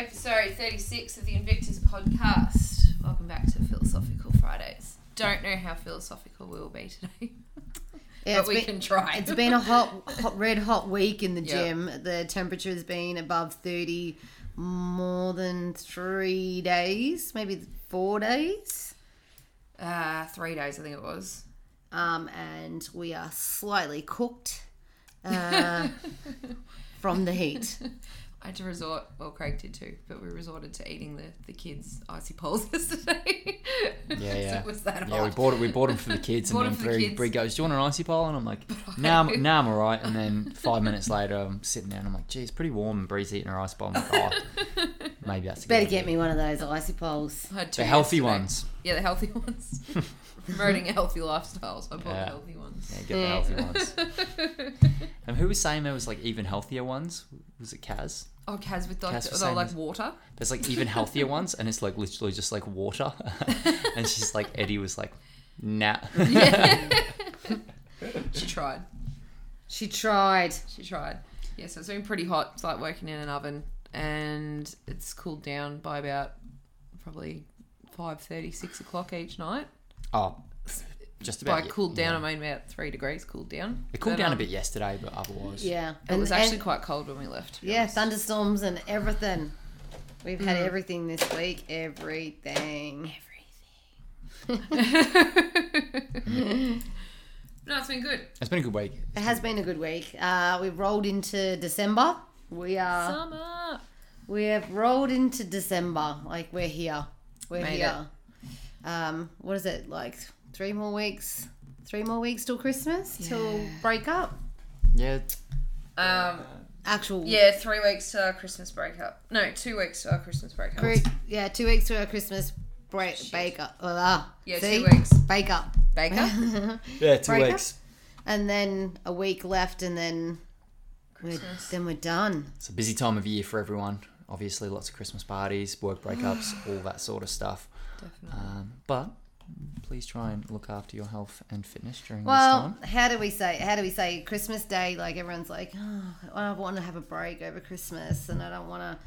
episode 36 of the Invictus podcast. Welcome back to Philosophical Fridays. Don't know how philosophical we will be today, Yeah, but we been, can try. it's been a hot, hot, red hot week in the Yeah. gym. The temperature's been above 30 more than three days, maybe four days. uh, three days, I think it was. Um, and we are slightly cooked uh, from the heat. I had to resort, well, Craig did too, but we resorted to eating the, the kids' icy poles yesterday. Yeah, So yeah. it was that Yeah, we bought it. We bought them for the kids, and then for the Brie, kids. Brie goes, "Do you want an icy pole?" And I'm like, "Nah, I'm, nah, I'm all right." And then five minutes later, I'm sitting there, and I'm like, "Gee, it's pretty warm." And Brie's eating her ice pole. I'm like, "Oh, maybe that's a Better good get idea." me one of those icy poles. I had two the healthy yesterday. ones." Yeah, the healthy ones. Promoting healthy lifestyles. I bought the Yeah. healthy ones. Yeah, get the healthy ones. And um, who was saying there was like even healthier ones? Was it Kaz? Oh, Kaz with like, Kaz the, was oh, the, saying like this. water. There's like even healthier ones, and it's like literally just like water. and she's like, Eddie was like, "Nah." Yeah. She tried. She tried. She tried. Yeah, so it's been pretty hot. It's like working in an oven, and it's cooled down by about probably 5.30, 6 o'clock each night. Oh, just By about. cooled down, yeah. I mean about three degrees cooled down. It cooled But, down a um, bit yesterday, but otherwise, Yeah. It was actually and- quite cold when we left. Yeah, honest. thunderstorms and everything. We've had everything this week. Everything. Everything. no, it's been good. It's been a good week. It has been a good week. Uh, we've rolled into December. We are. Summer. We have rolled into December. Like we're here. We're Made here. Um, what is it like? Three more weeks. Three more weeks till Christmas. Till Yeah. break up. Yeah, Um, Actual. yeah, three weeks to our Christmas breakup. No, two weeks to our Christmas breakup. Cre- yeah, two weeks to our Christmas break. Shit. Bake up. Ah, Yeah, see? two weeks. Bake up. Baker. yeah, two Break up? weeks. and then a week left, and then we're, then we're done. It's a busy time of year for everyone. Obviously, lots of Christmas parties, work breakups, all that sort of stuff. Definitely. Um, but please try and look after your health and fitness during Well, this time. how do we say? How do we say Christmas Day? Like everyone's like, oh, I want to have a break over Christmas, and I don't want to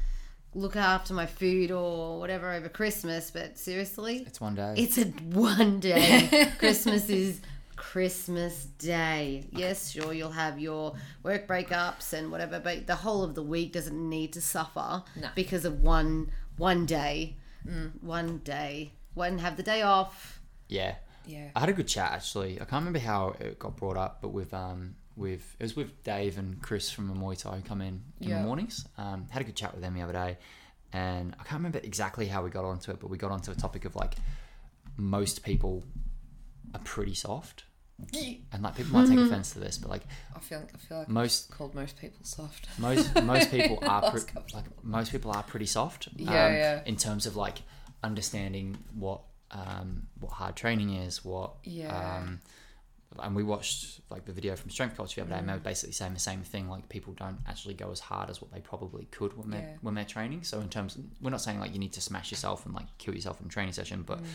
look after my food or whatever over Christmas. But seriously, It's one day. it's a one day. Christmas is Christmas Day. Yes, sure, you'll have your work breakups and whatever, but the whole of the week doesn't need to suffer No. because of one one day. One day. One have the day off. yeah. yeah. I had a good chat actually. I can't remember how it got brought up, but with um with it was with Dave and Chris from Muay Thai who come in in Yeah. the mornings. Um, had a good chat with them the other day, and I can't remember exactly how we got onto it, but we got onto a topic of like most people are pretty soft, and like people might take offense to this, but like I feel I feel like most I've called most people soft. most most people are Last pre- like most people are pretty soft. um, Yeah, yeah. In terms of like understanding what um, what hard training is, what Yeah. um, and we watched like the video from Strength Coach the other day, and they were basically saying the same thing. Like people don't actually go as hard as what they probably could when they're Yeah. when they're training. So in terms, we're not saying like you need to smash yourself and like kill yourself in a training session, but Mm.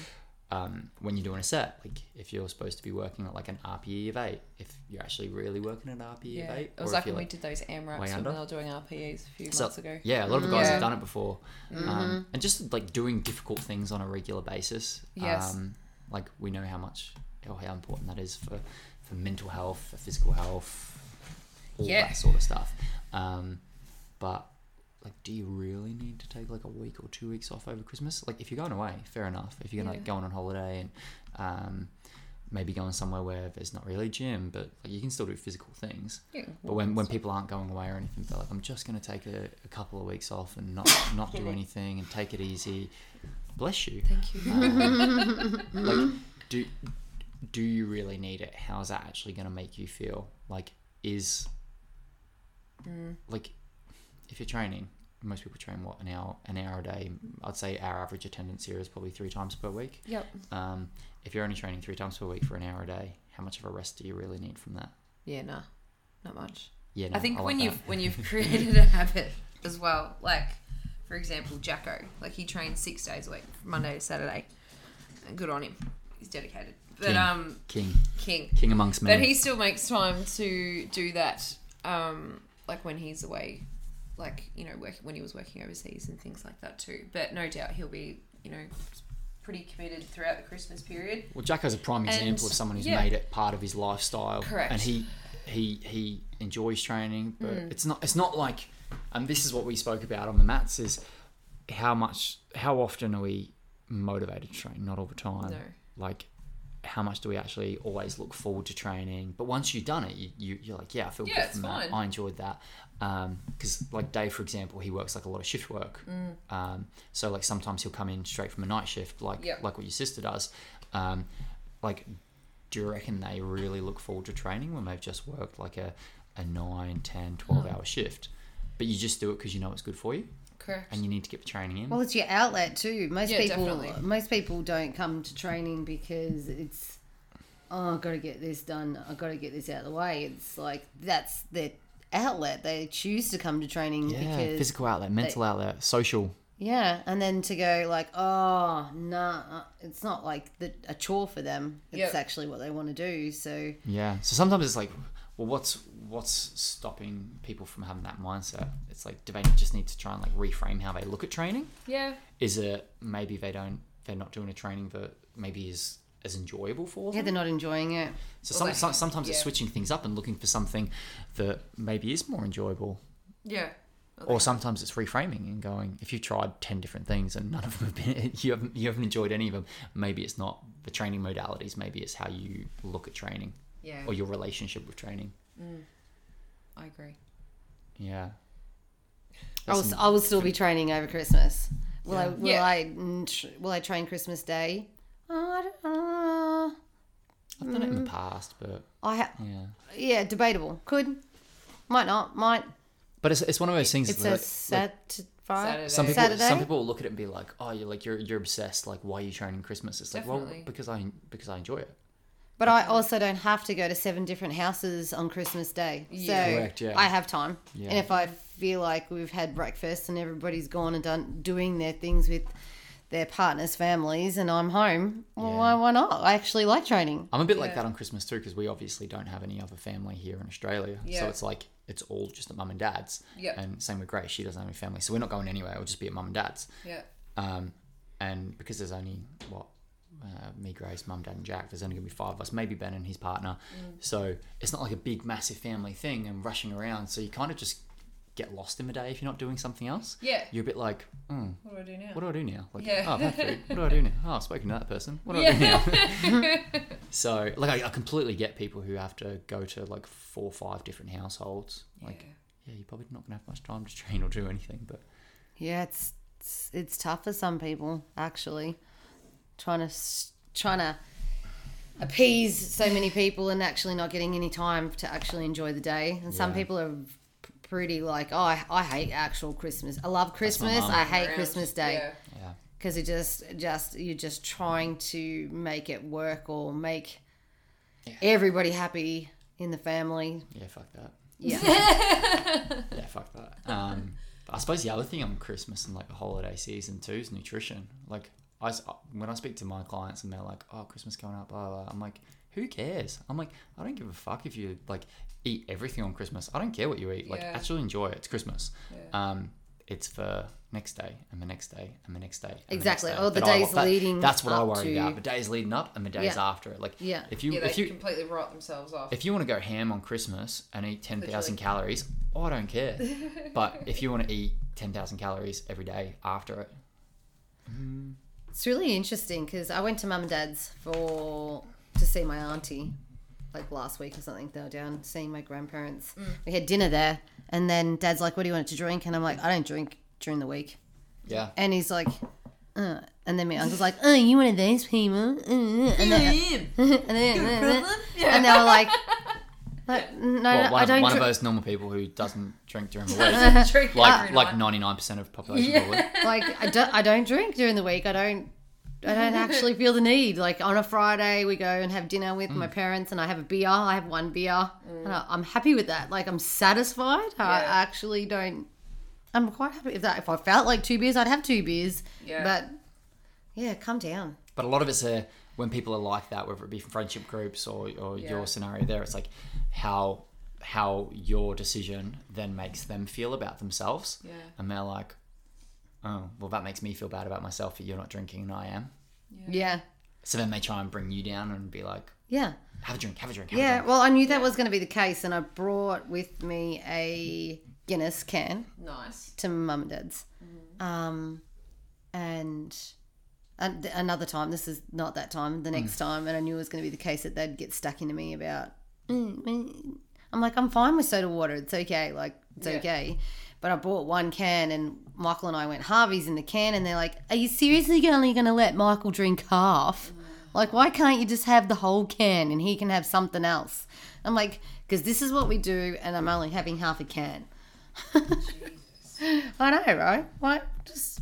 Um, when you're doing a set, like if you're supposed to be working at like an RPE of eight, if you're actually really working at an RPE Yeah, of eight, it was or like when we did those AMRAPs when under. they were doing RPEs a few so, months ago. Yeah, a lot of the guys Yeah. have done it before, um, and just like doing difficult things on a regular basis. Yes. Um, like we know how much or how important that is for for mental health, for physical health, all Yeah. that sort of stuff. Um, but like, do you really need to take like a week or two weeks off over Christmas? Like, if you're going away, fair enough. If you're gonna Yeah. go on holiday and um, maybe going somewhere where there's not really a gym, but like, you can still do physical things. Yeah, But when, when people aren't going away or anything, they're like, I'm just going to take a, a couple of weeks off and not not do anything and take it easy. Bless you. Thank you. Um, like, do do you really need it? How's that actually going to make you feel? Like, is Mm. like if you're training, most people train what an hour an hour a day. I'd say our average attendance here is probably three times per week. Yep. Um, if you're only training three times per week for an hour a day, how much of a rest do you really need from that? Yeah, nah, not much. Yeah, I no, think like when that. you've when you've created a habit as well, like for example, Jacko, like he trains six days a week, Monday to Saturday, good on him. He's dedicated. But King. um, king King. king amongst men. But he still makes time to do that, um, like when he's away like you know work, when he was working overseas and things like that too. But no doubt he'll be you know pretty committed throughout the Christmas period. Well, Jacko's a prime And- example of someone who's yeah. made it part of his lifestyle. Correct. And he he he enjoys training, but Mm. it's not it's not like and this is what we spoke about on the mats is how much how often are we motivated to train? Not all the time. No. Like how much do we actually always look forward to training? But once you've done it, you, you you're like, yeah, I feel Yeah, good from that. fine. I enjoyed that. Because like Dave, for example, he works like a lot of shift work. Mm. Um, so like sometimes he'll come in straight from a night shift, like Yep. like what your sister does. Um, like, do you reckon they really look forward to training when they've just worked like a, a 9, 10, 12 Hmm. hour shift? But you just do it because you know it's good for you Correct. and you need to get the training in. Well, it's your outlet too. Most Yeah, people, definitely. most people don't come to training because it's, oh, I've got to get this done. I've got to get this out of the way. It's like that's their outlet. They choose to come to training yeah, because physical outlet, mental outlet, social. yeah, and then to go like, oh, nah, it's not like the, a chore for them. It's Yep. actually what they want to do. So Yeah. So sometimes it's like, well, what's what's stopping people from having that mindset? It's like, do they just need to try and like reframe how they look at training? yeah. Is it maybe they don't they're not doing a training that maybe is as enjoyable for them. yeah, they're not enjoying it. So some, they- some, sometimes it's switching things up and looking for something that maybe is more enjoyable. Yeah. Well, Or sometimes it's reframing and going, if you've tried ten different things and none of them have been, you haven't you haven't enjoyed any of them. Maybe it's not the training modalities. Maybe it's how you look at training yeah. or your relationship with training. I agree. Yeah. I will, That's I will still be training over Christmas. Will I? Will Yeah. I? mm, Will I train Christmas Day? Uh, I don't, uh, I've done it in the past, but I ha- yeah. yeah, debatable. Could, might not, might. But it's, it's one of those things. It's that, a like, Sat Friday. Saturday. some people Saturday? some people will look at it and be like, "Oh, you're like you're you're obsessed. Like, why are you training Christmas?" It's like, well, because I because I enjoy it. But I also don't have to go to seven different houses on Christmas Day. So Yeah. Correct, yeah. I have time. Yeah. And if I feel like we've had breakfast and everybody's gone and done doing their things with their partners' families and I'm home, well, Yeah. why, why not? I actually like training. I'm a bit like that on Christmas too, because we obviously don't have any other family here in Australia. Yeah. So it's like it's all just at mum and dad's. Yep. And same with Grace, she doesn't have any family, so we're not going anywhere. It'll just be at mum and dad's. Yeah. Um, and because there's only what uh, me, Grace, mum, dad, and Jack. There's only gonna be five of us, maybe Ben and his partner. Mm. So it's not like a big, massive family thing and rushing around. So you kind of just get lost in the day if you're not doing something else. Yeah. You're a bit like, mm, What do I do now? what do I do now? Like, Yeah. oh, I've had food. What do I do now? Oh, I've spoken to that person. What do I do now? So, like, I, I completely get people who have to go to like four or five different households. Like, yeah, you're probably not gonna have much time to train or do anything. But Yeah, it's it's, it's tough for some people actually, trying to trying to appease so many people and actually not getting any time to actually enjoy the day. And some people are p- pretty like, oh, I, I hate actual Christmas. I love Christmas. I hate Around. Christmas Day Yeah. yeah, because it just just you're just trying to make it work or make Yeah. everybody happy in the family. yeah, fuck that. Yeah. Yeah, fuck that. Um, but I suppose the other thing on Christmas and like the holiday season too is nutrition. Like, I when I speak to my clients and they're like, "Oh, Christmas coming up," blah, blah, blah, I'm like, "Who cares?" I'm like, "I don't give a fuck if you like eat everything on Christmas. I don't care what you eat. Like, Yeah. actually enjoy it. It's Christmas. Yeah. Um, it's for next day and the next day and the next day. and the Exactly. next day. Or the That I- days that- leading That's what I worry to- about. The days leading up and the days Yeah. after. Like, Yeah. if you yeah, they if you completely write themselves off. if you want to go ham on Christmas and eat 10,000 Literally. calories, I don't care. but if you want to eat 10,000 calories every day after it, It's really interesting because I went to mum and dad's for to see my auntie like last week or something. They were down seeing my grandparents. We had dinner there, and then dad's like, "What do you want to drink?" And I'm like, "I don't drink during the week." yeah. And he's like, uh. and then my uncle's like, "Oh, you one of those people?" Uh, and then, and, then, and they were like, like "No, Well, one, I of, don't." one of those normal people who doesn't drink during the week. Like every like 99% of population probably. like I don't, I don't drink during the week. I don't I don't actually feel the need. Like on a Friday, we go and have dinner with Mm. my parents, and I have a beer. I have one beer, and I, I'm happy with that. Like I'm satisfied. I actually don't. I'm quite happy with that. If I felt like two beers, I'd have two beers. Yeah. But yeah, calm down. But a lot of it's uh, when people are like that, whether it be friendship groups or, or Yeah. your scenario there, it's like how how your decision then makes them feel about themselves. Yeah. And they're like, oh, well, that makes me feel bad about myself that you're not drinking and I am. Yeah. So then they try and bring you down and be like, Yeah. have a drink, have a drink, have a Yeah. drink. Well, I knew that was going to be the case, and I brought with me a Guinness can Nice. to mum and dad's. Um, and and another time, this is not that time, the next time, and I knew it was going to be the case that they'd get stuck into me about. "Mm, mm." I'm like, I'm fine with soda water. It's okay. Like, it's Yeah. okay. But I bought one can, and Michael and I went Harvey's in the can, and they're like, Are you seriously only going to let Michael drink half? Like, why can't you just have the whole can and he can have something else? I'm like, Because this is what we do, and I'm only having half a can. I know, right? Like, just,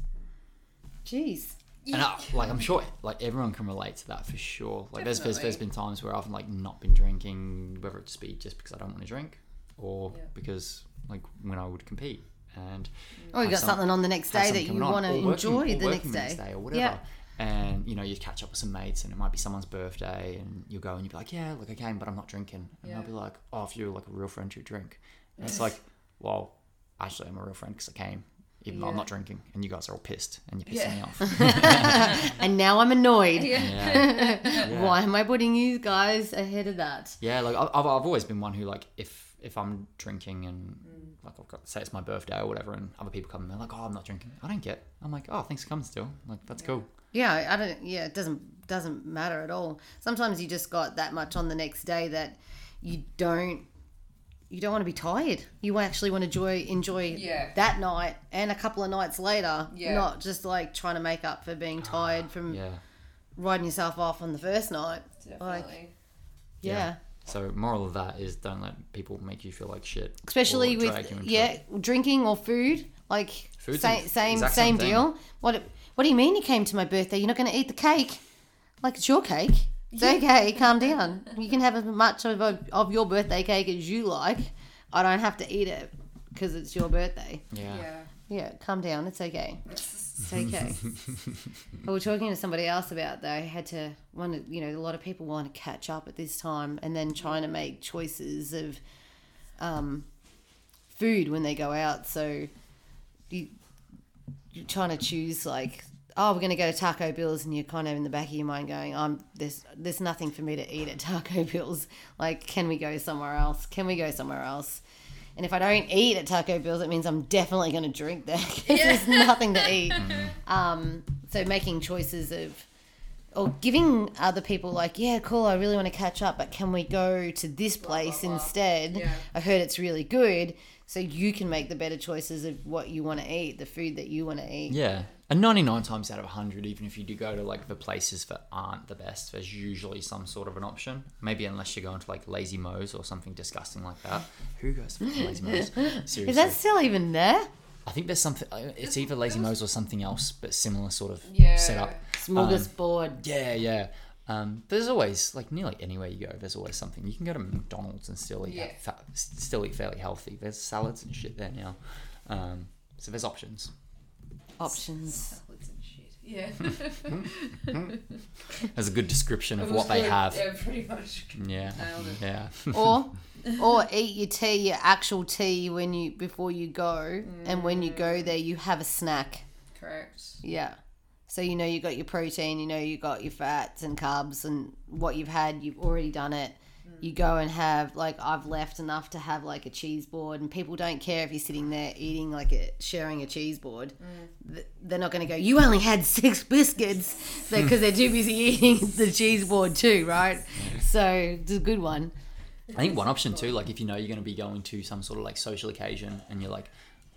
jeez. And I, like I'm sure, like everyone can relate to that for sure. Like there's, there's there's Definitely. been times where I've like not been drinking, whether it's just be just because I don't want to drink, or Yeah. because like when I would compete and Or you have got some- something on the next day that you want to or working- enjoy or the working next day. or whatever. Yeah. And you know you catch up with some mates, and it might be someone's birthday, and you'll go and you'll be like, yeah, look, I came, but I'm not drinking, and Yeah. they'll be like, oh, if you're like a real friend, you drink. And it's like, well, actually, I'm a real friend because I came. Even though I'm not drinking, and you guys are all pissed, and you're pissing Yeah. me off. And now I'm annoyed. Yeah. Yeah. Why am I putting you guys ahead of that? Yeah, like I've, I've always been one who like if if I'm drinking and mm. like I've got say it's my birthday or whatever, and other people come and they're like, oh, I'm not drinking. I don't get. I'm like, oh, thanks for coming still. Like that's cool. Yeah, I don't. Yeah, it doesn't doesn't matter at all. Sometimes you just got that much on the next day that you don't you don't want to be tired. You actually want to enjoy enjoy Yeah. that night and a couple of nights later. Yeah. Not just like trying to make up for being tired from Yeah. riding yourself off on the first night. Definitely. Yeah. Yeah. So moral of that is don't let people make you feel like shit. Especially with drag you into yeah, it. drinking or food. Like Food's same the same same same thing. deal. What what do you mean you came to my birthday? You're not going to eat the cake? Like it's your cake. It's okay. Calm down. You can have as much of, of your birthday cake as you like. I don't have to eat it because it's your birthday. Yeah. Yeah. Yeah, calm down. It's okay. It's okay. we were talking to somebody else about they had to want to, you know, a lot of people want to catch up at this time and then trying to make choices of um, food when they go out. So you you're trying to choose like, oh, we're going to go to Taco Bill's, and you're kind of in the back of your mind going, I'm there's there's nothing for me to eat at Taco Bill's. Like, can we go somewhere else? Can we go somewhere else? And if I don't eat at Taco Bill's, it means I'm definitely going to drink there 'cause there's nothing to eat. Um, so making choices of, or giving other people like, yeah, cool, I really want to catch up, but can we go to this place blah. instead? Yeah. I heard it's really good. So you can make the better choices of what you want to eat, the food that you want to eat. Yeah. And 99 times out of 100, even if you do go to like the places that aren't the best, there's usually some sort of an option. Maybe unless you're going to like Lazy Moe's or something disgusting like that. Who goes to Lazy Moe's? Seriously. Is that still even there? I think there's something, uh, it's either Lazy Moe's or something else, but similar sort of Yeah. setup. Smorgasbord. Yeah, yeah. Um, there's always like nearly anywhere you go. There's always something. You can go to McDonald's and still eat Yeah. fa- still eat fairly healthy. There's salads and shit there now. Um, so there's options. Options. Salads and shit. Yeah. Hmm. Hmm. There's a good description of what they good. have. Yeah, pretty much. Yeah, yeah. or or eat your tea, your actual tea when you before you go, and when you go there, you have a snack. Correct. Yeah. So you know you got your protein, you know you got your fats and carbs, and what you've had, you've already done it. You go and have like I've left enough to have like a cheese board, and people don't care if you're sitting there eating like a sharing a cheese board. Mm. Th- They're not going to go. You only had six biscuits because they're too busy eating the cheese board too, right? So it's a good one. I think one option too, like if you know you're going to be going to some sort of like social occasion, and you're like,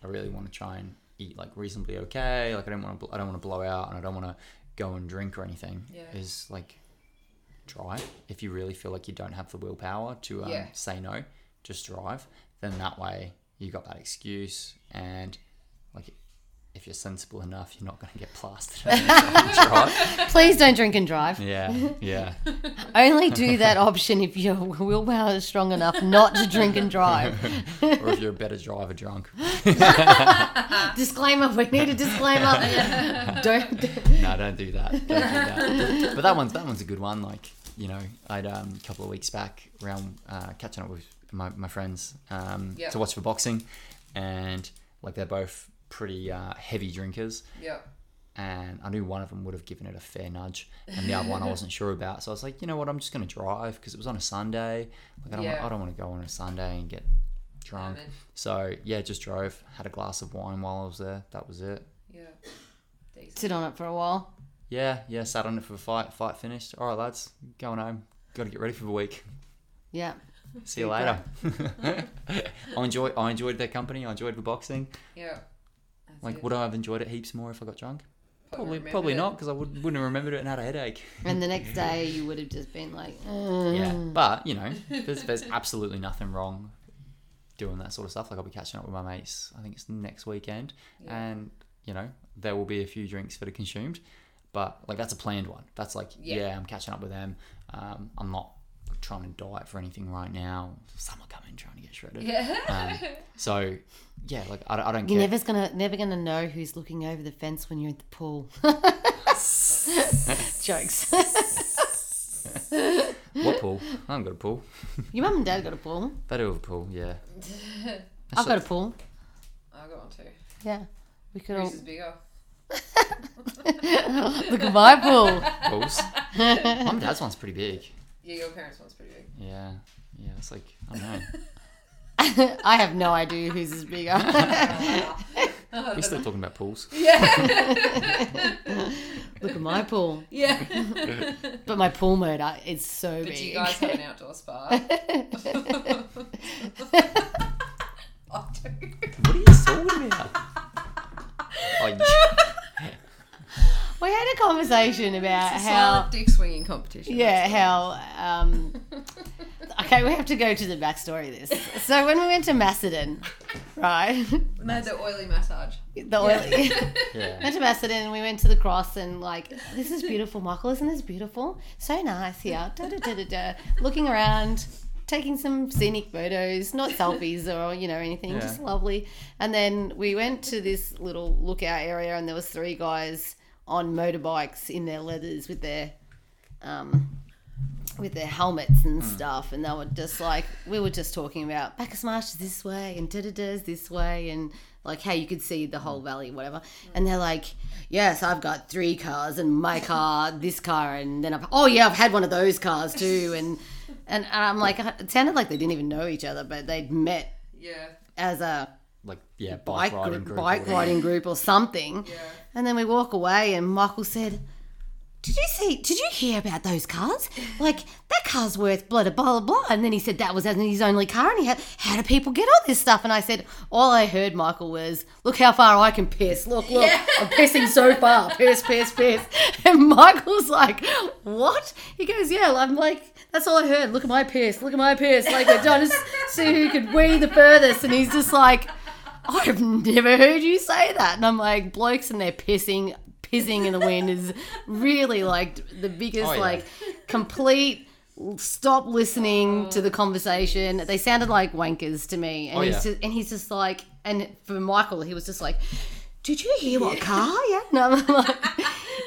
I really want to try and eat like reasonably okay. Like I don't want to, I don't want to blow out, and I don't want to go and drink or anything. Yeah. Is like drive. If you really feel like you don't have the willpower to um, Yeah. say no, just drive. Then that way you got that excuse, and like if you're sensible enough, you're not going to get plastered. Please don't drink and drive. Yeah, yeah. Only do that option if your willpower is strong enough not to drink and drive. or if you're a better driver drunk. disclaimer. We need a disclaimer. don't. no, don't do that. Don't do that. But that one's that one's a good one. Like you know, I'd um, a couple of weeks back around uh, catching up with my, my friends um, Yeah. to watch for boxing, and like they're both pretty uh, heavy drinkers. Yeah. and I knew one of them would have given it a fair nudge, and the other one I wasn't sure about. So I was like, you know what, I'm just going to drive because it was on a Sunday. Like I don't, Yeah. want, I don't want to go on a Sunday and get drunk. man. So yeah, just drove, had a glass of wine while I was there. That was it. Yeah. Decent. Sit on it for a while. Yeah, yeah, sat on it for the fight. Fight finished. All right, lads, going home. Got to get ready for the week. Yeah. See you later. I enjoy. I enjoyed their company. I enjoyed the boxing. Yeah. That's Like, it. would I have enjoyed it heaps more if I got drunk? Probably, probably it. not, because I would, wouldn't have remembered it and had a headache. And the next day you would have just been like, "Uh." Yeah, but you know, there's, there's absolutely nothing wrong doing that sort of stuff. Like I'll be catching up with my mates. I think it's next weekend, Yeah. and you know there will be a few drinks that are consumed, but like that's a planned one. That's like Yeah. yeah, I'm catching up with them. Um, I'm not trying to diet for anything right now. Summer coming, trying to get shredded. Yeah. Um, so yeah, like I, I don't You're care. never gonna never gonna know who's looking over the fence when you're at the pool. Jokes. What pool? I haven't got a pool. Your mum and dad got a pool. They do have a pool, yeah. I've got a pool. I got one too. Yeah. We could all Whose is bigger? look at my pool. pools. Mum and dad's one's pretty big. Yeah, your parents' one's pretty big. Yeah, yeah. It's like I don't know. I have no idea whose is bigger. We're still talking about pools. Yeah. Look at my pool. Yeah. But my pool motor is so But big. you guys have an outdoor spa. I do. What are you talking about? Oh, you- we had a conversation about how Silent dick swinging competition. Yeah, how. Um, okay, we have to go to the backstory of this. So when we went to Macedon, right? And they had the oily massage. The oily. yeah. went to Macedon and we went to the cross and like, this is beautiful, Michael. Isn't this beautiful? So nice here. Da, da, da, da, da. Looking around, taking some scenic photos, not selfies or you know anything, Yeah. just lovely. And then we went to this little lookout area and there was three guys on motorbikes in their leathers with their um with their helmets and stuff. And they were just like we were just talking about Bacchus Marsh is this way and da da da's this way and like how you could see the whole valley whatever. And they're like yes I've got three cars and my car this car and then I've oh yeah I've had one of those cars too. And, and I'm like it sounded like they didn't even know each other but they'd met Yeah. as a Like yeah, bike, bike riding group, group. bike or riding group or something. Yeah. And then we walk away, and Michael said, "Did you see? Did you hear about those cars? Like that car's worth blah blah blah blah." And then he said that was his only car, and he had, how do people get all this stuff? And I said, all I heard, Michael, was, "Look how far I can piss. Look, look, I'm pissing so far. Piss, piss, piss." And Michael's like, "What?" He goes, "Yeah." I'm like, "That's all I heard. Look at my piss. Look at my piss. Like we're trying to see who could wee the furthest." And he's just like. I've never heard you say that. And I'm like, blokes and they're pissing, pissing in the wind is really like the biggest, Oh, yeah. like, complete stop listening to the conversation. They sounded like wankers to me. And, Oh, he's, yeah. just, and he's just like, and for Michael, he was just like, did you hear what car? Yeah. No, I'm like,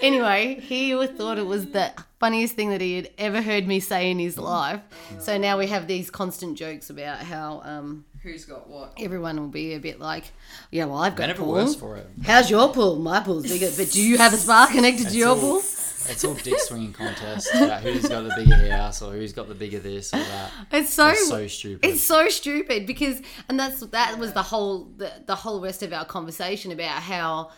anyway, he thought it was the funniest thing that he had ever heard me say in his life. So now we have these constant jokes about how um, Who's got what? everyone will be a bit like, yeah, well, I've got They're never pool. worse for it. How's your pool? My pool's bigger, but do you have a spa connected to your all- pool? It's all dick swinging contest about who's got the bigger house or who's got the bigger this or that. It's so It's so stupid. It's so stupid because, and that's that was the whole the, the whole rest of our conversation about how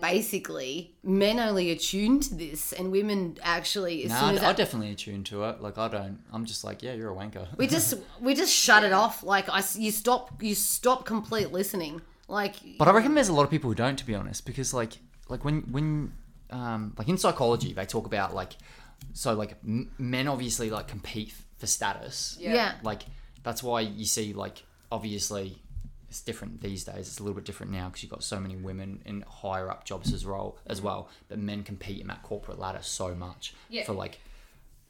basically men only attune to this and women actually as Nah, soon I, as I that- definitely attune to it. Like I don't. I'm just like, yeah, you're a wanker. we just we just shut it off. Like i you stop you stop complete listening. Like But I reckon there's a lot of people who don't, to be honest, because like like when when um, like in psychology they talk about like so like m- men obviously like compete for status. Yeah. yeah. Like that's why you see like obviously it's different these days. It's a little bit different now because you've got so many women in higher up jobs as well as well. But men compete in that corporate ladder so much Yeah. for like.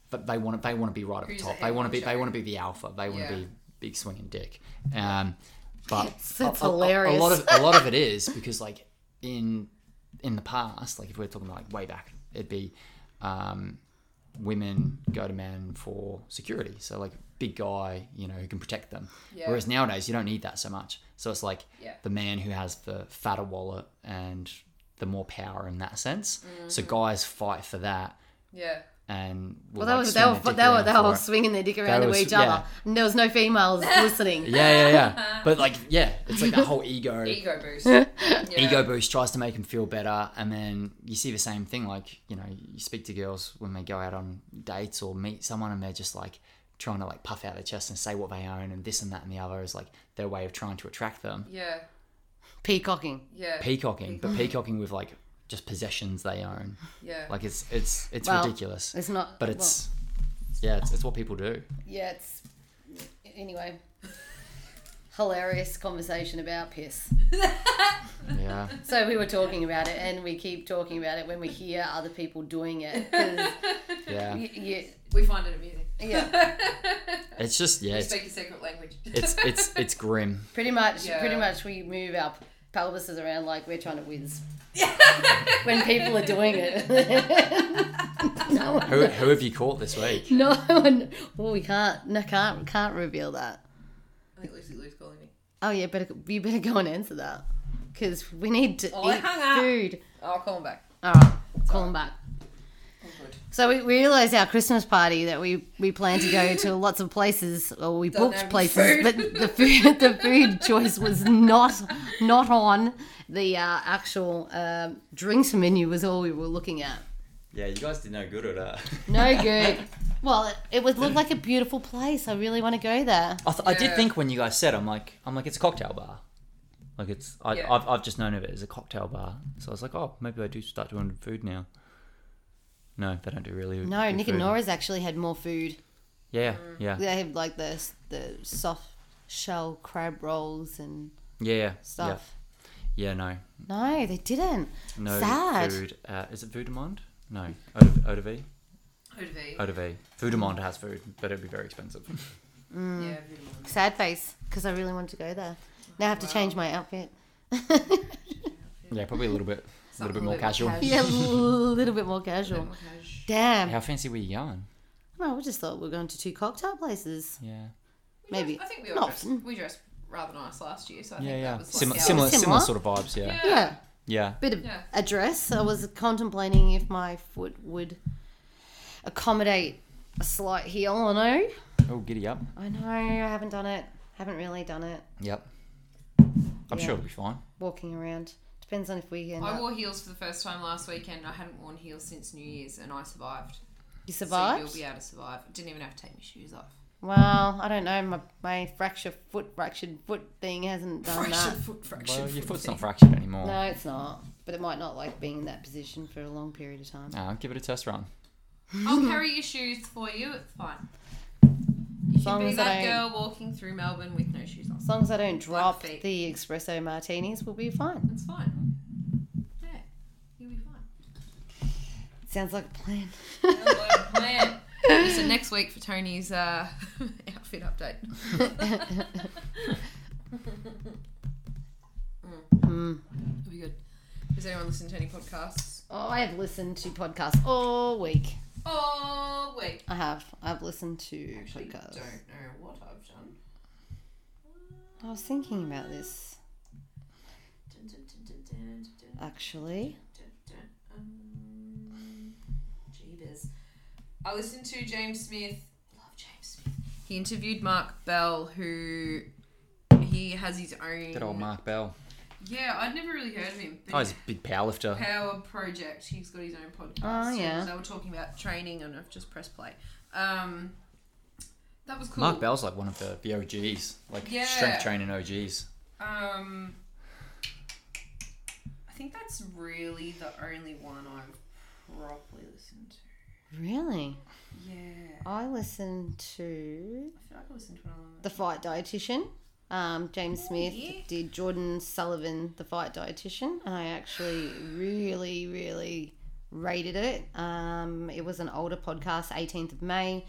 But they want to. They want to be right at the top. They want to be. They want to be the alpha. They want Yeah. to be big swinging dick. Um, but It's- it's a, a- a- hilarious. A, lot of a lot of it is because like in in the past, like if we're talking like way back, it'd be um, women go to men for security. So like big guy, you know, who can protect them. Yeah. Whereas nowadays, you don't need that so much. So it's like Yeah. the man who has the fatter wallet and the more power in that sense. So Mm-hmm. guys fight for that, Yeah. and will, Well, that like, was, they swing were, their dick they were, they were swinging their dick around That to was- each yeah. other. And there was no females listening. Yeah, yeah, yeah. But like, yeah, it's like that whole ego. Ego boost. yeah. ego boost tries to make him feel better and then you see the same thing like you know you speak to girls when they go out on dates or meet someone and they're just like trying to like puff out their chest and say what they own and this and that and the other is like their way of trying to attract them Yeah. Peacocking. Yeah. peacocking but peacocking with like just possessions they own yeah. like it's it's it's Well, ridiculous It's not. but it's yeah it's, it's what people do yeah, it's. Anyway. Hilarious conversation about piss. yeah So we were talking about it, and we keep talking about it when we hear other people doing it. yeah y- y- we find it amusing. yeah, it's just yeah we it's speak a secret language. it's it's, it's grim pretty much. Yeah. Pretty much, we move our pelvises around like we're trying to whiz. when people are doing it. no one. who, who have you caught this week No one. Well, we can't. No, can't. Can't reveal that. I think Lucy Lou's calling me. Oh yeah, better you better go and answer that because we need to Oh, I eat hung up. food. I'll call him back. All right, call him back. I'm good. So we we realised our Christmas party that we we plan to go to lots of places, or we Don't booked places, food. but the food the food choice was not not on the uh, actual um, drinks menu. Was all we were looking at. yeah you guys did no good at that No good. well, it, it would look like a beautiful place. I really want to go there. I, th- I did think when you guys said, I'm like, I'm like, it's a cocktail bar. Like it's, I, Yeah. I've, I've just known of it as a cocktail bar. So I was like, oh, maybe I do start doing food now. No, they don't do really. No, good Nick and food. Nora's actually had more food. Yeah, yeah, They have like the the soft shell crab rolls and yeah, yeah, stuff. Yeah, yeah no, No, they didn't. no Sad. food. At, is it Vue de monde? No, Eau de Vie. Who to be? Eau de Vie. Vue de monde has food, but it'd be very expensive. Mm. Yeah, Vue de monde. Sad face because I really wanted to go there. Now I have to change my outfit. yeah, probably a little bit, a little bit more casual. casual. yeah, a little bit more casual. Damn. How fancy were you going? No, we just thought we were going to two cocktail places. Yeah, Maybe. I think we all Not dressed, often. we dressed rather nice last year, so I yeah, think yeah. that was like Similar, our- similar, Similar. similar sort of vibes. Yeah, Yeah. Yeah. yeah. Bit of Yeah. a dress. I was contemplating if my foot would accommodate a slight heel or no. Oh, giddy up. I know, I haven't done it. Haven't really done it. Yep. I'm Yeah. sure it'll be fine. Walking around. Depends on if we end I up. wore heels for the first time last weekend. I hadn't worn heels since New Year's, and I survived. You So survived? you'll be able to survive. Didn't even have to take my shoes off. Well, I don't know. My, my fracture foot fractured foot thing hasn't done Fractured that. foot, fractured Well, your foot foot's thing. not fractured anymore. No, it's not. But it might not like being in that position for a long period of time. Nah, give it a test run. I'll carry your shoes for you. It's fine. You As long can be as I that don't- girl walking through Melbourne with no shoes on. As long as I don't drop the espresso martinis, we'll be fine. It's fine. Yeah, you'll be fine. Sounds like a plan. Sounds like a plan. Listen, next week for Tony's uh, outfit update. Mm. It'll be good. Does anyone listen to any podcasts? Oh, I have listened to podcasts all week. Oh, wait. I have. I've listened to Actually, podcasts. don't know what I've done. I was thinking about this actually. dun, dun, um, Jeebus. I listened to James Smith. Love James Smith. He interviewed Mark Bell, who he has his own. Good old Mark Bell. Yeah, I'd never really heard of him. Oh, he's a big powerlifter. Power Project. He's got his own podcast. Oh, yeah. So they were talking about training, and I've just pressed play. Um, that was cool. Mark Bell's like one of the, the OGs, like Yeah. strength training OGs. Um, I think that's really the only one I've properly listened to. Really? Yeah, I listened to I feel like I listened to another one. The Fight Dietitian. Um, James Smith yeah. did Jordan Sullivan, The Fight Dietitian, and I actually really, really rated it. Um, it was an older podcast, 18th of May,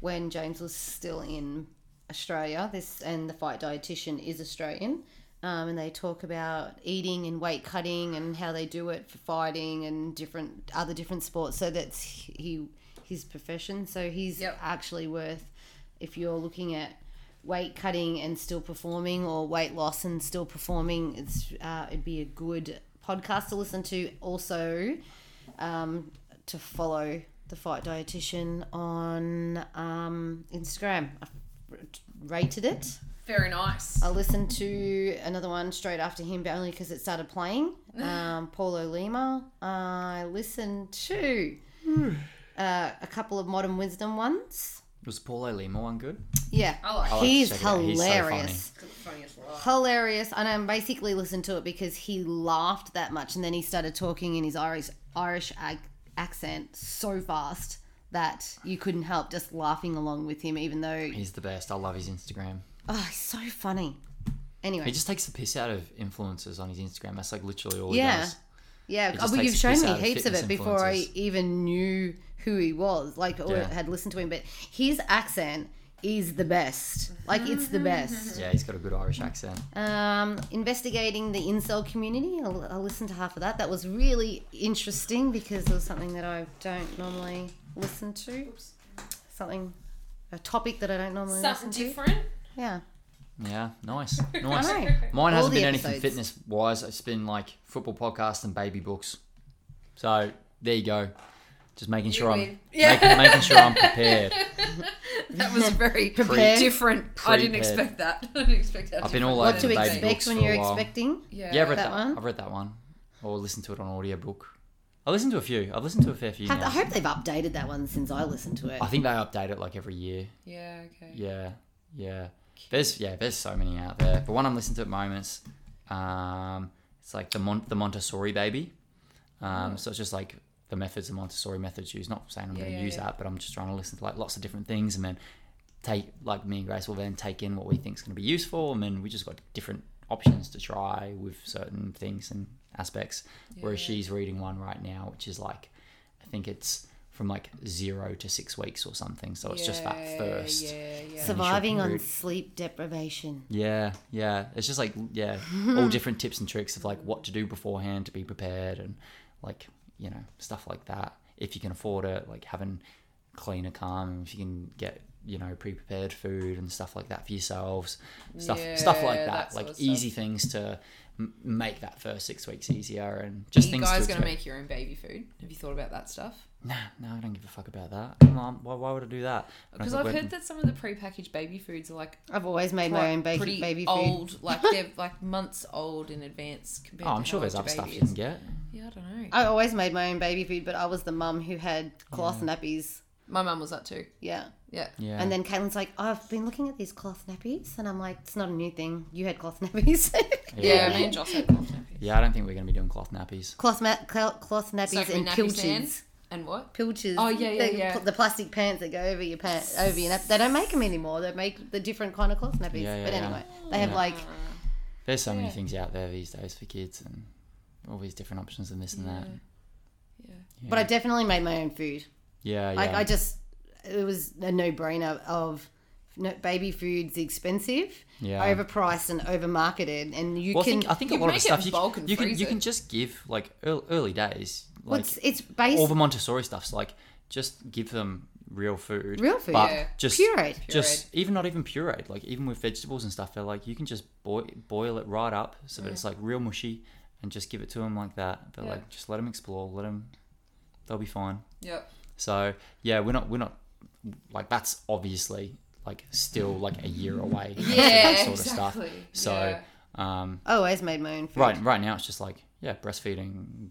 when James was still in Australia. This and The Fight Dietitian is Australian. Um, and they talk about eating and weight cutting and how they do it for fighting and different other different sports. So that's he his profession. So he's Yep. actually worth if you're looking at weight cutting and still performing, or weight loss and still performing, it's uh, it'd be a good podcast to listen to. Also, um, to follow the Fight Dietitian on um, Instagram. I rated it. Very nice. I listened to another one straight after him, but only because it started playing. Um, Paul Olima. I listened to uh, a couple of Modern Wisdom ones. Was Paul Olima one good? Yeah, I like like to he's check it out. He's so hilarious. funny as hilarious. And I basically listened to it because he laughed that much, and then he started talking in his Irish Irish ac- accent so fast that you couldn't help just laughing along with him, even though He's the best. I love his Instagram. oh, he's so funny. Anyway, He just takes the piss out of influencers on his Instagram. That's like literally all Yeah. he does. Yeah, It oh, just well, takes you've the shown piss me out of heaps of fitness it before I influencers. even knew who he was, like, or Yeah. had listened to him. But his accent is the best. Like, it's the best. Yeah, he's got a good Irish accent. Um, investigating the incel community. I'll, I'll listen to half of that. That was really interesting because it was something that I don't normally listen to. Something, a topic that I don't normally Something listen to. different. Yeah. Yeah, nice, I know. Mine All hasn't the been anything episodes. fitness wise. It's been like football podcasts and baby books. So there you go. Just making sure I'm win. Yeah. making, making sure I'm prepared. That was very Prepared. different. I didn't Prepared. expect that. I didn't expect that. I've been different. all What over to the baby expect books when for you're while. expecting? Yeah. Yeah, I've read That that. one? I've read that one, or listened to it on audiobook. I listened to a few. I've listened to a fair few. Have, now. I hope they've updated that one since I listened to it. I think they update it like every year. Yeah. Okay. Yeah, yeah. There's yeah, there's so many out there. But one I'm listening to at moments, um, it's like the Mon- the Montessori baby. Um, so it's just like the methods the Montessori methods use. Not saying I'm Yeah, going to yeah, use yeah. that, but I'm just trying to listen to like lots of different things and then take like me and Grace will then take in what we think is going to be useful, and then we just got different options to try with certain things and aspects. Whereas Yeah. she's reading one right now, which is like I think it's from like zero to six weeks or something. So it's just that first. Yeah. Yeah. Surviving on sleep deprivation. Yeah, yeah. It's just like yeah, all different tips and tricks of like what to do beforehand to be prepared and like you know stuff like that. If you can afford it, like having cleaner calm, if you can get you know pre-prepared food and stuff like that for yourselves, stuff stuff like that, that like of stuff. easy things to m- make that first six weeks easier and just Are you things guys to going to make your own baby food? Have you thought about that stuff? Nah, no, I don't give a fuck about that. Mom, why, why would I do that? Because I've heard that some of the pre-packaged baby foods are like I've always made my own baby, pretty baby food. old, like they're like months old in advance. Compared Oh, I'm sure there's other stuff you can get. Yeah, I don't know. I always made my own baby food, but I was the mum who had cloth nappies. My mum was that too. Yeah. Yeah. Yeah. And then Caitlin's like, oh, I've been looking at these cloth nappies. And I'm like, it's not a new thing. You had cloth nappies. Yeah, me and Joss had cloth nappies. Yeah, I don't think we're going to be doing cloth nappies. cloth, ma- cl- cloth nappies Soaking and nappy pilches. And what? Pilches. Oh, yeah, yeah, the, yeah. The plastic pants that go over your pants, over your nap. They don't make them anymore. They make the different kind of cloth nappies. Yeah, yeah, but yeah. anyway, they have Yeah. like, There's so many things out there these days for kids and all these different options and this and that. Yeah. Yeah. but I definitely made my own food. Yeah, yeah. Like I just, it was a no brainer of no, baby food's expensive, Yeah. overpriced and overmarketed, and you well, can. I think I think a lot of stuff you, can- you can you can just give like early, early days like What's it's based all the Montessori stuff's like just give them real food. Real food, but Yeah. just pureed. just even not even pureed. Like even with vegetables and stuff, they're like you can just boil boil it right up so that it's like real mushy and just give it to them like that. But Yeah. like just let them explore, let them, they'll be fine. Yep. So yeah, we're not we're not like that's obviously like still like a year away. Yeah, that sort of stuff. So Yeah. um, I always made my own food. right right now it's just like yeah, breastfeeding,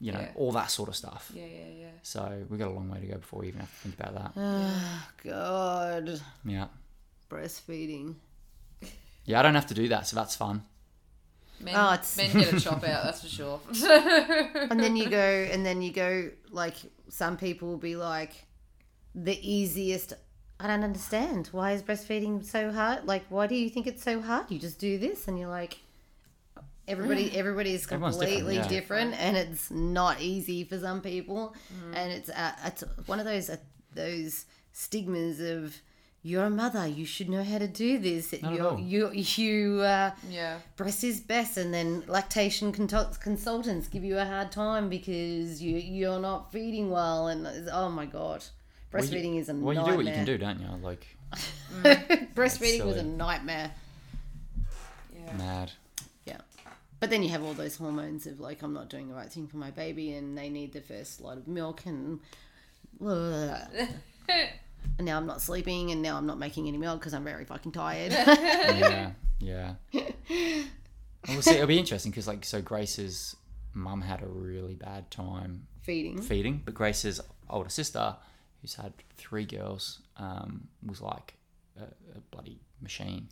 you know, Yeah. all that sort of stuff. Yeah, yeah, yeah. So we got a long way to go before we even have to think about that. Oh, God. Yeah, Breastfeeding. yeah, I don't have to do that, so that's fun. Men, Oh, it's- men get a chop out, that's for sure. And then you go, and then you go, like, some people will be like, the easiest. I don't understand. Why is breastfeeding so hard? Like, why do you think it's so hard? You just do this, and you're like, everybody, everybody is Everyone's different, completely yeah. different, and it's not easy for some people, and it's uh, it's one of those uh, those stigmas of. You're a mother. You should know how to do this. Not at You're, all. you you uh, yeah. breast is best and then lactation consultants give you a hard time because you you're not feeding well and oh my god Breastfeeding is a nightmare. Well, you do what you can do, don't you? Like Breastfeeding was a nightmare. Yeah. mad. Yeah. But then you have all those hormones of like I'm not doing the right thing for my baby, and they need the first lot of milk, and and now I'm not sleeping, and now I'm not making any milk because I'm very fucking tired. yeah, yeah. Well, we'll see. It'll be interesting because, like, so Grace's mum had a really bad time Feeding. feeding, but Grace's older sister, who's had three girls, um, was like a, a bloody machine.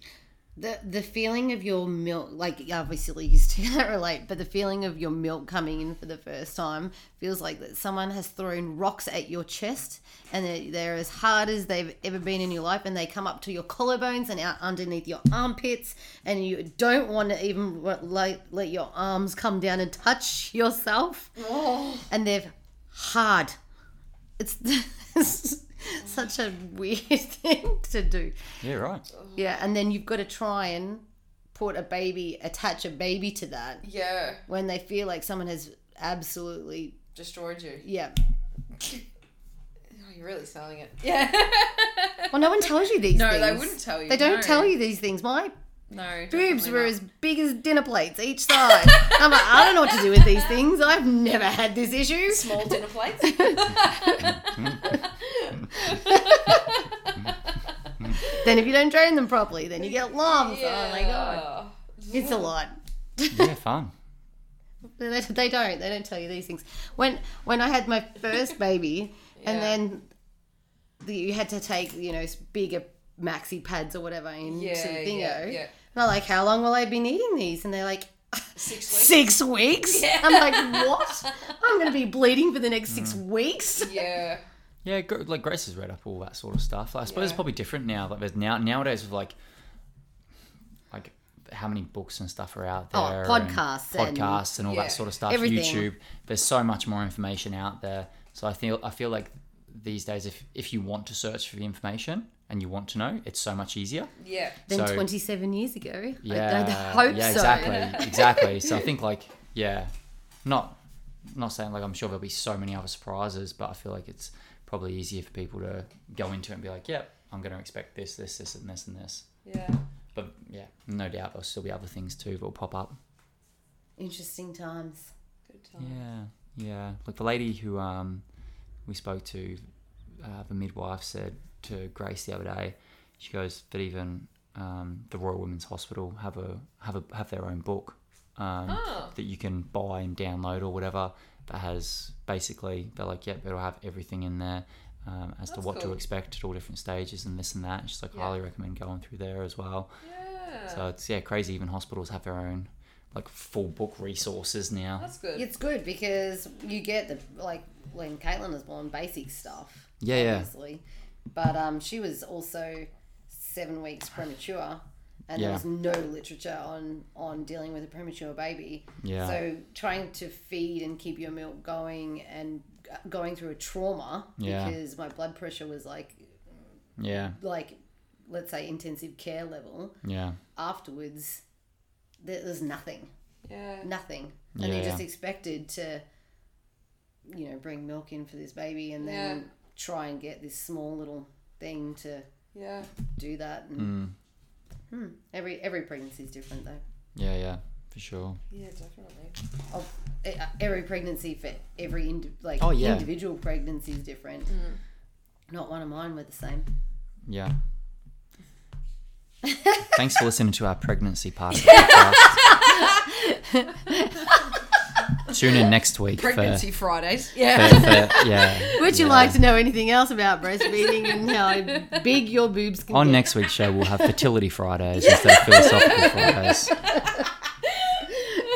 The the feeling of your milk, like obviously you still can't relate, but the feeling of your milk coming in for the first time feels like that someone has thrown rocks at your chest, and they're, they're as hard as they've ever been in your life, and they come up to your collarbones and out underneath your armpits, and you don't want to even let, let your arms come down and touch yourself, oh. and they're hard. It's such a weird thing to do. Yeah, right. Yeah, and then you've got to try and put a baby, attach a baby to that Yeah. when they feel like someone has absolutely, Destroyed you. yeah. Oh, you're really selling it. Yeah. Well, no one tells you these no, things. they wouldn't tell you. They don't no. tell you these things. My No. boobs were not. as big as dinner plates each side. I'm like, I don't know what to do with these things. I've never had this issue. small dinner plates. Then if you don't drain them properly, then you get lumps. Oh my god, it's a lot. Yeah, fun. They, they don't. They don't tell you these things. When when I had my first baby, and then the, you had to take you know bigger maxi pads or whatever into Yeah, the bingo. yeah, yeah. And I'm like, how long will I be needing these? And they're like, Six weeks. six weeks. Yeah. I'm like, what? I'm going to be bleeding for the next six mm. weeks. Yeah. Yeah, like Grace has read up all that sort of stuff. I suppose it's probably different now. Like there's now nowadays with like like how many books and stuff are out there. Oh, there, podcasts and and- podcasts and all Yeah, that sort of stuff. everything. YouTube. There's so much more information out there. So I feel I feel like these days, if if you want to search for the information and you want to know, it's so much easier. Yeah. Than So- 27 years ago. Yeah, I, hope yeah, so. exactly, exactly. So I think like yeah, not not saying like I'm sure there'll be so many other surprises, but I feel like it's probably easier for people to go into it and be like, yep, I'm going to expect this, this, this, and this, and this. Yeah. But yeah, no doubt there'll still be other things too that'll pop up. Interesting times. Good time. Yeah, yeah. Like the lady who um we spoke to, uh, the midwife said to Grace the other day, she goes, but even um, the Royal Women's Hospital have a have a have their own book um, Oh. that you can buy and download or whatever. That has basically they're like, yep, it'll have everything in there. Um, as to That's what to expect at all different stages and this and that. She's like, Yeah. highly recommend going through there as well. Yeah. So it's yeah, crazy. Even hospitals have their own like full book resources now. That's good. It's good because you get the, like, when Caitlin was born, basic stuff. Yeah, yeah. Obviously. But um, she was also seven weeks premature, and there was no literature on on dealing with a premature baby. Yeah. So trying to feed and keep your milk going and going through a trauma Yeah. because my blood pressure was like Yeah, like let's say intensive care level yeah, afterwards there, there's nothing yeah. nothing and Yeah, you're just expected to you know bring milk in for this baby and then Yeah. Try and get this small little thing to Yeah. do that and mm, hmm, every every pregnancy is different though yeah, yeah, for sure. Yeah, definitely. of uh, every pregnancy for every indi- like Oh, yeah. individual pregnancy is different not one of mine were the same Yeah. Thanks for listening to our pregnancy part of the podcast. Tune in next week for, Pregnancy Fridays. Yeah. for- yeah. would you yeah. like to know anything else about breastfeeding and how big your boobs can On get? next week's show, we'll have fertility Fridays instead of philosophical Fridays.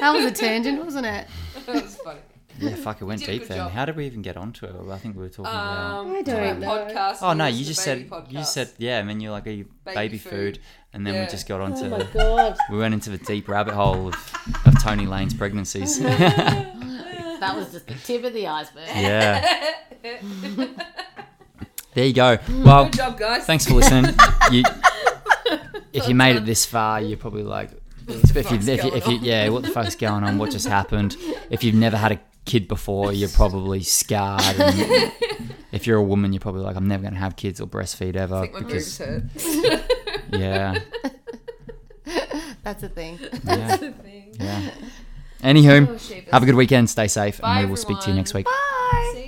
that was a tangent wasn't it That was funny. Yeah, fuck, it went Did deep good then. job. How did we even get onto it? I think we were talking about. Um, I don't know. podcast. Oh no, you just said podcast. you just said yeah, and then you're like, "Are you baby, Baby food. food. and then Yeah. we just got onto. oh my god we went into the deep rabbit hole of, of Tony Lane's pregnancies that was just the tip of the iceberg. Yeah. there you go. Mm, well, Good job, guys. thanks for listening. You, if you made it this far, you're probably like, if you, if, you, if, you, yeah, what the fuck's going on? What just happened? If you've never had a kid before, you're probably scarred. And if you're a woman, you're probably like, I'm never going to have kids or breastfeed ever. I think my because, hurt. yeah. That's a thing. Yeah. That's a thing. Yeah. Anywho, have a good weekend. Stay safe, Bye, and we will everyone. speak to you next week. Bye.